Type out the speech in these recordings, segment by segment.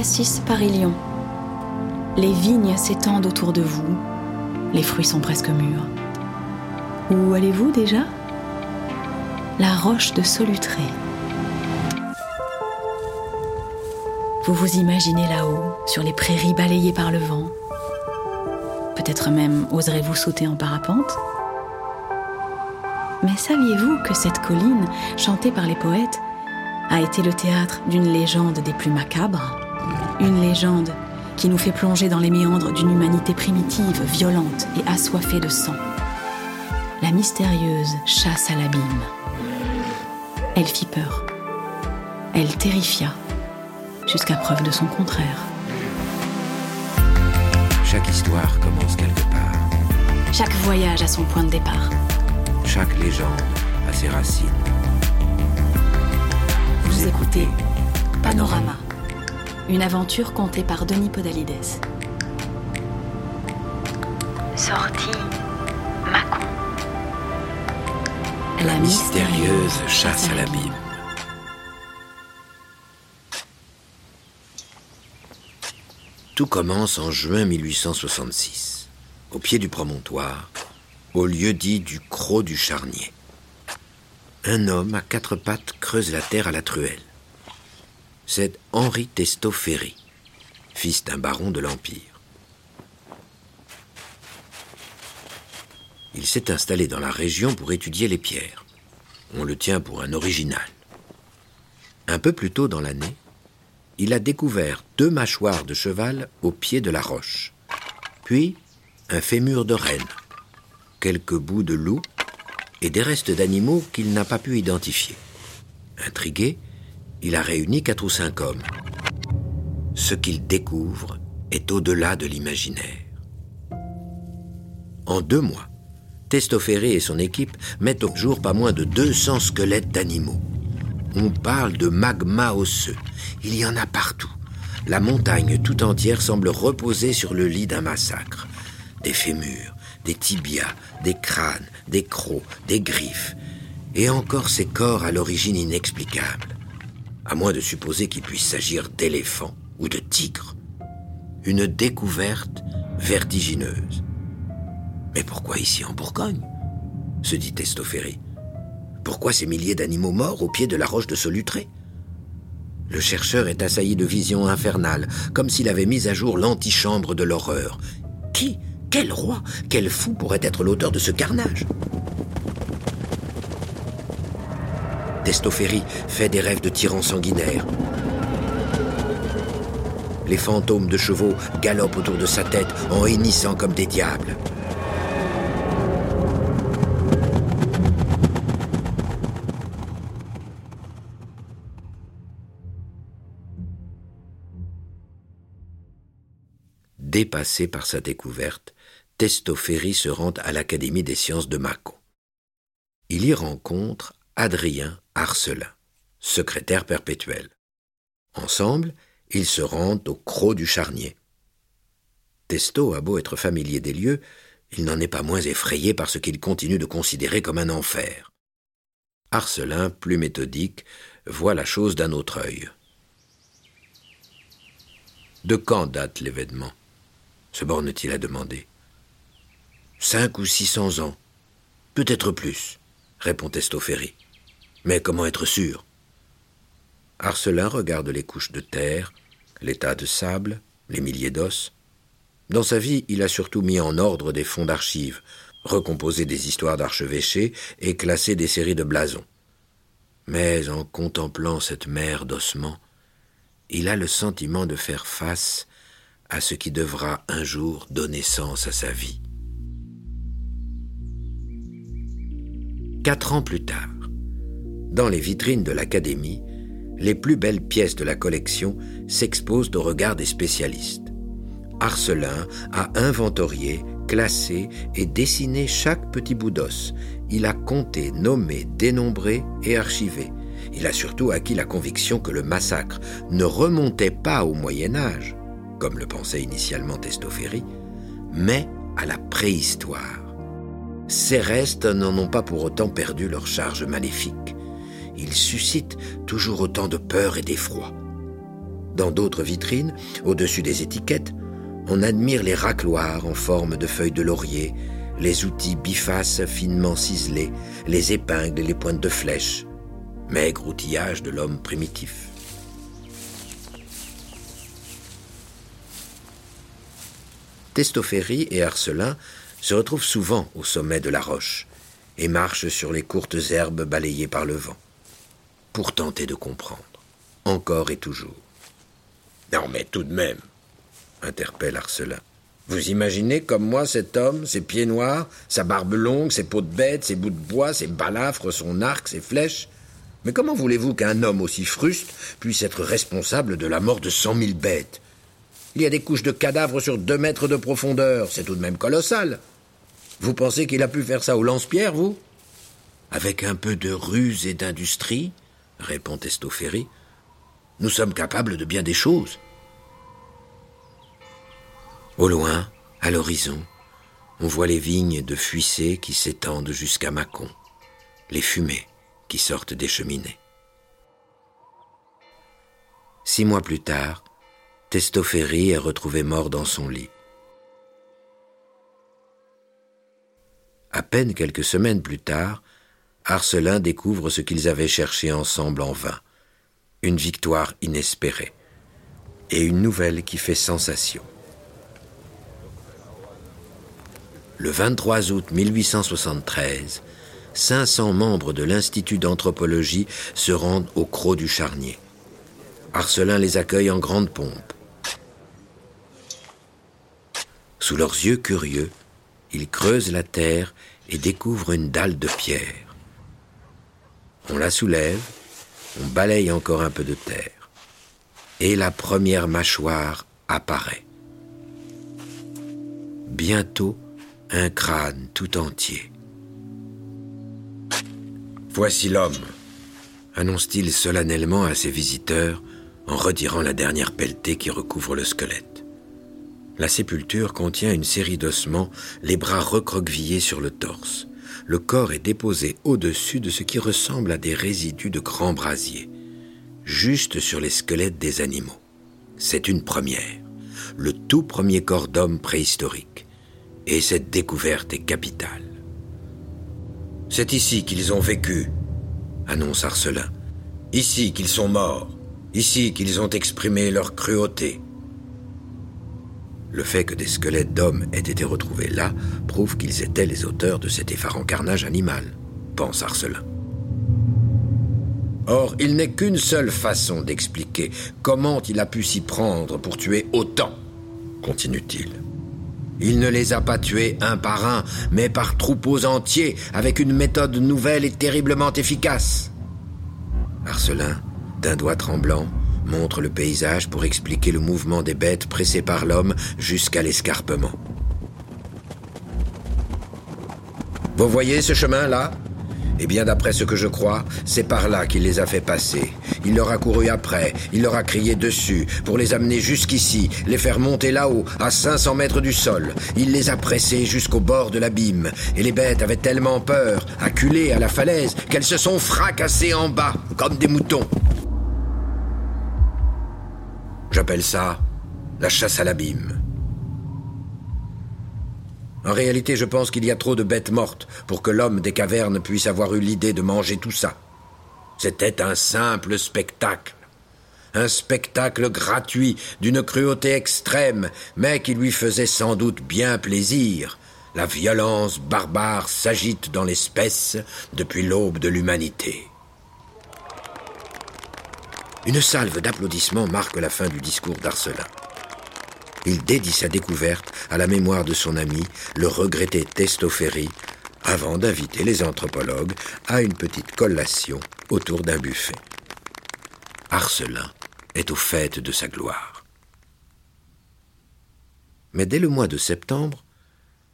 Assis Paris-Lyon. Les vignes s'étendent autour de vous. Les fruits sont presque mûrs. Où allez-vous déjà? La roche de Solutré. Vous vous imaginez là-haut, sur les prairies balayées par le vent. Peut-être même oserez-vous sauter en parapente? Mais saviez-vous que cette colline, chantée par les poètes, a été le théâtre d'une légende des plus macabres? Une légende qui nous fait plonger dans les méandres d'une humanité primitive, violente et assoiffée de sang. La mystérieuse chasse à l'abîme. Elle fit peur. Elle terrifia, jusqu'à preuve de son contraire. Chaque histoire commence quelque part. Chaque voyage a son point de départ. Chaque légende a ses racines. Vous écoutez Panorama, une aventure contée par Denis Podalides. Sortie Macon. La mystérieuse chasse à l'abîme. Tout commence en juin 1866, au pied du promontoire, au lieu dit du Croc du Charnier. Un homme à quatre pattes creuse la terre à la truelle. C'est Henri Testo fils d'un baron de l'Empire. Il s'est installé dans la région pour étudier les pierres. On le tient pour un original. Un peu plus tôt dans l'année, il a découvert deux mâchoires de cheval au pied de la roche, puis un fémur de renne, quelques bouts de loup et des restes d'animaux qu'il n'a pas pu identifier. Intrigué, il a réuni quatre ou cinq hommes. Ce qu'il découvre est au-delà de l'imaginaire. En deux mois, Testoféré et son équipe mettent au jour pas moins de 200 squelettes d'animaux. On parle de magma osseux. Il y en a partout. La montagne tout entière semble reposer sur le lit d'un massacre. Des fémurs, des tibias, des crânes, des crocs, des griffes. Et encore ces corps à l'origine inexplicable. À moins de supposer qu'il puisse s'agir d'éléphants ou de tigres. Une découverte vertigineuse. Mais pourquoi ici en Bourgogne? se dit Testoféry. Pourquoi ces milliers d'animaux morts au pied de la roche de Solutré? Le chercheur est assailli de visions infernales, comme s'il avait mis à jour l'antichambre de l'horreur. Qui? Quel roi? Quel fou pourrait être l'auteur de ce carnage? Testoféry fait des rêves de tyrans sanguinaires. Les fantômes de chevaux galopent autour de sa tête en hennissant comme des diables. Dépassé par sa découverte, Testoféry se rend à l'Académie des sciences de Mâcon. Il y rencontre Adrien Arcelin, secrétaire perpétuel. Ensemble, ils se rendent au Croc du Charnier. Testo a beau être familier des lieux, il n'en est pas moins effrayé par ce qu'il continue de considérer comme un enfer. Arcelin, plus méthodique, voit la chose d'un autre œil. De quand date l'événement? Se borne-t-il à demander. Cinq ou six cents ans. Peut-être plus, répond Testoféry. Mais comment être sûr? Arcelin regarde les couches de terre, les tas de sable, les milliers d'os. Dans sa vie, il a surtout mis en ordre des fonds d'archives, recomposé des histoires d'archevêchés et classé des séries de blasons. Mais en contemplant cette mer d'ossements, il a le sentiment de faire face à ce qui devra un jour donner sens à sa vie. Quatre ans plus tard, dans les vitrines de l'Académie, les plus belles pièces de la collection s'exposent au regard des spécialistes. Arcelin a inventorié, classé et dessiné chaque petit bout d'os. Il a compté, nommé, dénombré et archivé. Il a surtout acquis la conviction que le massacre ne remontait pas au Moyen Âge, comme le pensait initialement Testoféry, mais à la préhistoire. Ces restes n'en ont pas pour autant perdu leur charge maléfique. Ils suscitent toujours autant de peur et d'effroi. Dans d'autres vitrines, au-dessus des étiquettes, on admire les racloirs en forme de feuilles de laurier, les outils bifaces finement ciselés, les épingles et les pointes de flèches. Maigre outillage de l'homme primitif. Testoféry et Arcelin se retrouvent souvent au sommet de la roche et marchent sur les courtes herbes balayées par le vent, pour tenter de comprendre, encore et toujours. Non mais tout de même, interpelle Arcelin. Vous imaginez comme moi cet homme, ses pieds noirs, sa barbe longue, ses peaux de bête, ses bouts de bois, ses balafres, son arc, ses flèches Mais comment voulez-vous qu'un homme aussi fruste puisse être responsable de la mort de cent mille bêtes? Il y a des couches de cadavres sur deux mètres de profondeur, c'est tout de même colossal. Vous pensez qu'il a pu faire ça au lance-pierre, vous? Avec un peu de ruse et d'industrie, répond Testoféry, nous sommes capables de bien des choses. Au loin, à l'horizon, on voit les vignes de Fuissé qui s'étendent jusqu'à Mâcon, les fumées qui sortent des cheminées. Six mois plus tard, Testoféry est retrouvé mort dans son lit. À peine quelques semaines plus tard, Arcelin découvre ce qu'ils avaient cherché ensemble en vain, une victoire inespérée et une nouvelle qui fait sensation. Le 23 août 1873, 500 membres de l'Institut d'anthropologie se rendent au Crot du Charnier. Arcelin les accueille en grande pompe. Sous leurs yeux curieux, ils creusent la terre et découvrent une dalle de pierre. On la soulève, on balaye encore un peu de terre, et la première mâchoire apparaît. Bientôt, un crâne tout entier. Voici l'homme, annonce-t-il solennellement à ses visiteurs en retirant la dernière pelletée qui recouvre le squelette. La sépulture contient une série d'ossements, les bras recroquevillés sur le torse. Le corps est déposé au-dessus de ce qui ressemble à des résidus de grands brasiers, juste sur les squelettes des animaux. C'est une première, le tout premier corps d'homme préhistorique. Et cette découverte est capitale. C'est ici qu'ils ont vécu, annonce Arcelin. Ici qu'ils sont morts. Ici qu'ils ont exprimé leur cruauté. Le fait que des squelettes d'hommes aient été retrouvés là prouve qu'ils étaient les auteurs de cet effarant carnage animal, pense Arcelin. Or, il n'est qu'une seule façon d'expliquer comment il a pu s'y prendre pour tuer autant, continue-t-il. Il ne les a pas tués un par un, mais par troupeaux entiers, avec une méthode nouvelle et terriblement efficace. Arcelin, d'un doigt tremblant, montre le paysage pour expliquer le mouvement des bêtes pressées par l'homme jusqu'à l'escarpement. Vous voyez ce chemin-là? Eh bien, d'après ce que je crois, c'est par là qu'il les a fait passer. Il leur a couru après, il leur a crié dessus, pour les amener jusqu'ici, les faire monter là-haut, à 500 mètres du sol. Il les a pressés jusqu'au bord de l'abîme, et les bêtes avaient tellement peur, acculées à la falaise, qu'elles se sont fracassées en bas, comme des moutons. J'appelle ça la chasse à l'abîme. En réalité, je pense qu'il y a trop de bêtes mortes pour que l'homme des cavernes puisse avoir eu l'idée de manger tout ça. C'était un simple spectacle. Un spectacle gratuit d'une cruauté extrême, mais qui lui faisait sans doute bien plaisir. La violence barbare s'agite dans l'espèce depuis l'aube de l'humanité. Une salve d'applaudissements marque la fin du discours d'Arcelin il dédie sa découverte à la mémoire de son ami, le regretté Testoféry, avant d'inviter les anthropologues à une petite collation autour d'un buffet. Arcelin est au fait de sa gloire. Mais dès le mois de septembre,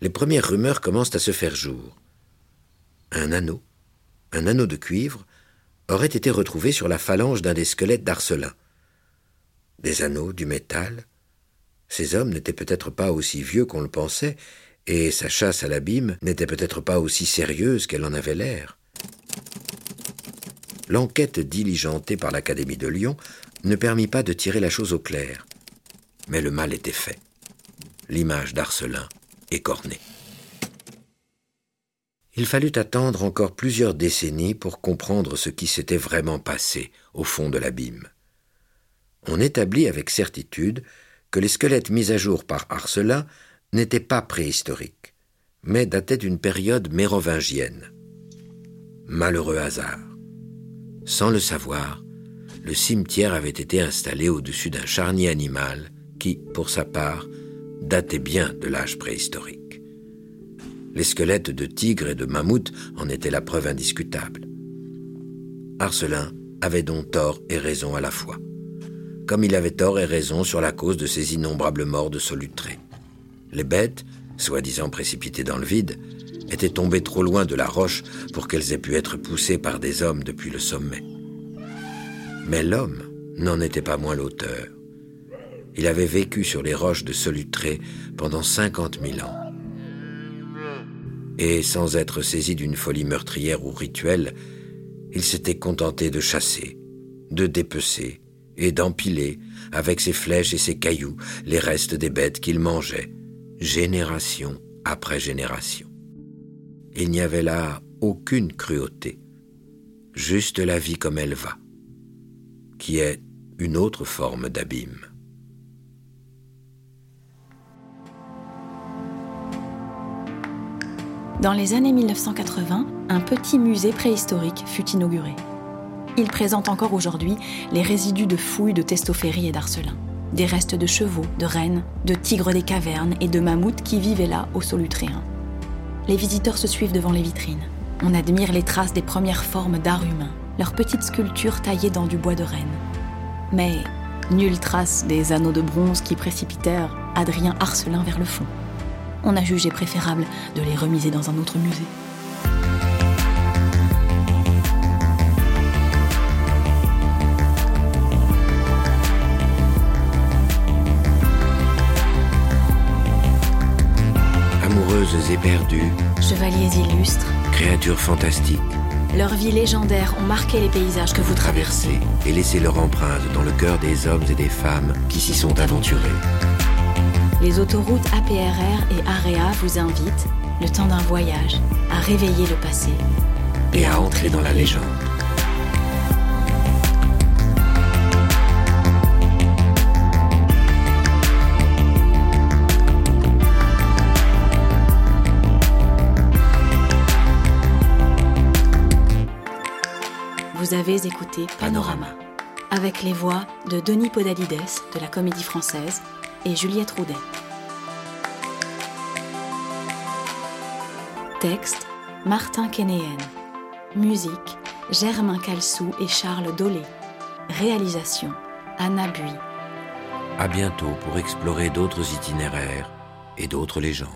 les premières rumeurs commencent à se faire jour. Un anneau, un anneau de cuivre, aurait été retrouvé sur la phalange d'un des squelettes d'Arcelin. Des anneaux, du métal, ces hommes n'étaient peut-être pas aussi vieux qu'on le pensait, et sa chasse à l'abîme n'était peut-être pas aussi sérieuse qu'elle en avait l'air. L'enquête diligentée par l'Académie de Lyon ne permit pas de tirer la chose au clair. Mais le mal était fait. L'image d'Arcelin écornée. Il fallut attendre encore plusieurs décennies pour comprendre ce qui s'était vraiment passé au fond de l'abîme. On établit avec certitude que les squelettes mis à jour par Arcelin n'étaient pas préhistoriques, mais dataient d'une période mérovingienne. Malheureux hasard. Sans le savoir, le cimetière avait été installé au-dessus d'un charnier animal qui, pour sa part, datait bien de l'âge préhistorique. Les squelettes de tigres et de mammouths en étaient la preuve indiscutable. Arcelin avait donc tort et raison à la fois, comme il avait tort et raison sur la cause de ces innombrables morts de solutrés. Les bêtes, soi-disant précipitées dans le vide, étaient tombées trop loin de la roche pour qu'elles aient pu être poussées par des hommes depuis le sommet. Mais l'homme n'en était pas moins l'auteur. Il avait vécu sur les roches de Solutré pendant cinquante mille ans. Et sans être saisi d'une folie meurtrière ou rituelle, il s'était contenté de chasser, de dépecer et d'empiler, avec ses flèches et ses cailloux, les restes des bêtes qu'il mangeait, génération après génération. Il n'y avait là aucune cruauté, juste la vie comme elle va qui est une autre forme d'abîme. Dans les années 1980, un petit musée préhistorique fut inauguré. Il présente encore aujourd'hui les résidus de fouilles de Testophérie et d'Arcelin, des restes de chevaux, de rennes, de tigres des cavernes et de mammouths qui vivaient là au Solutréen. Les visiteurs se suivent devant les vitrines. On admire les traces des premières formes d'art humain, leurs petites sculptures taillées dans du bois de renne. Mais nulle trace des anneaux de bronze qui précipitèrent Adrien Arcelin vers le fond. On a jugé préférable de les remiser dans un autre musée. Amoureuses éperdues, Chevaliers illustres, créatures fantastiques, leurs vies légendaires ont marqué les paysages que vous traversez. et laissé leur empreinte dans le cœur des hommes et des femmes qui s'y sont aventurés. Les autoroutes APRR et AREA vous invitent, le temps d'un voyage, à réveiller le passé et à entrer dans la légende. Vous avez écouté Panorama, avec les voix de Denis Podalides de la Comédie Française et Juliette Roudet. Texte Martin Kénéen. Musique Germain Calsou et Charles Dolé. Réalisation Anna Bui. À bientôt pour explorer d'autres itinéraires et d'autres légendes.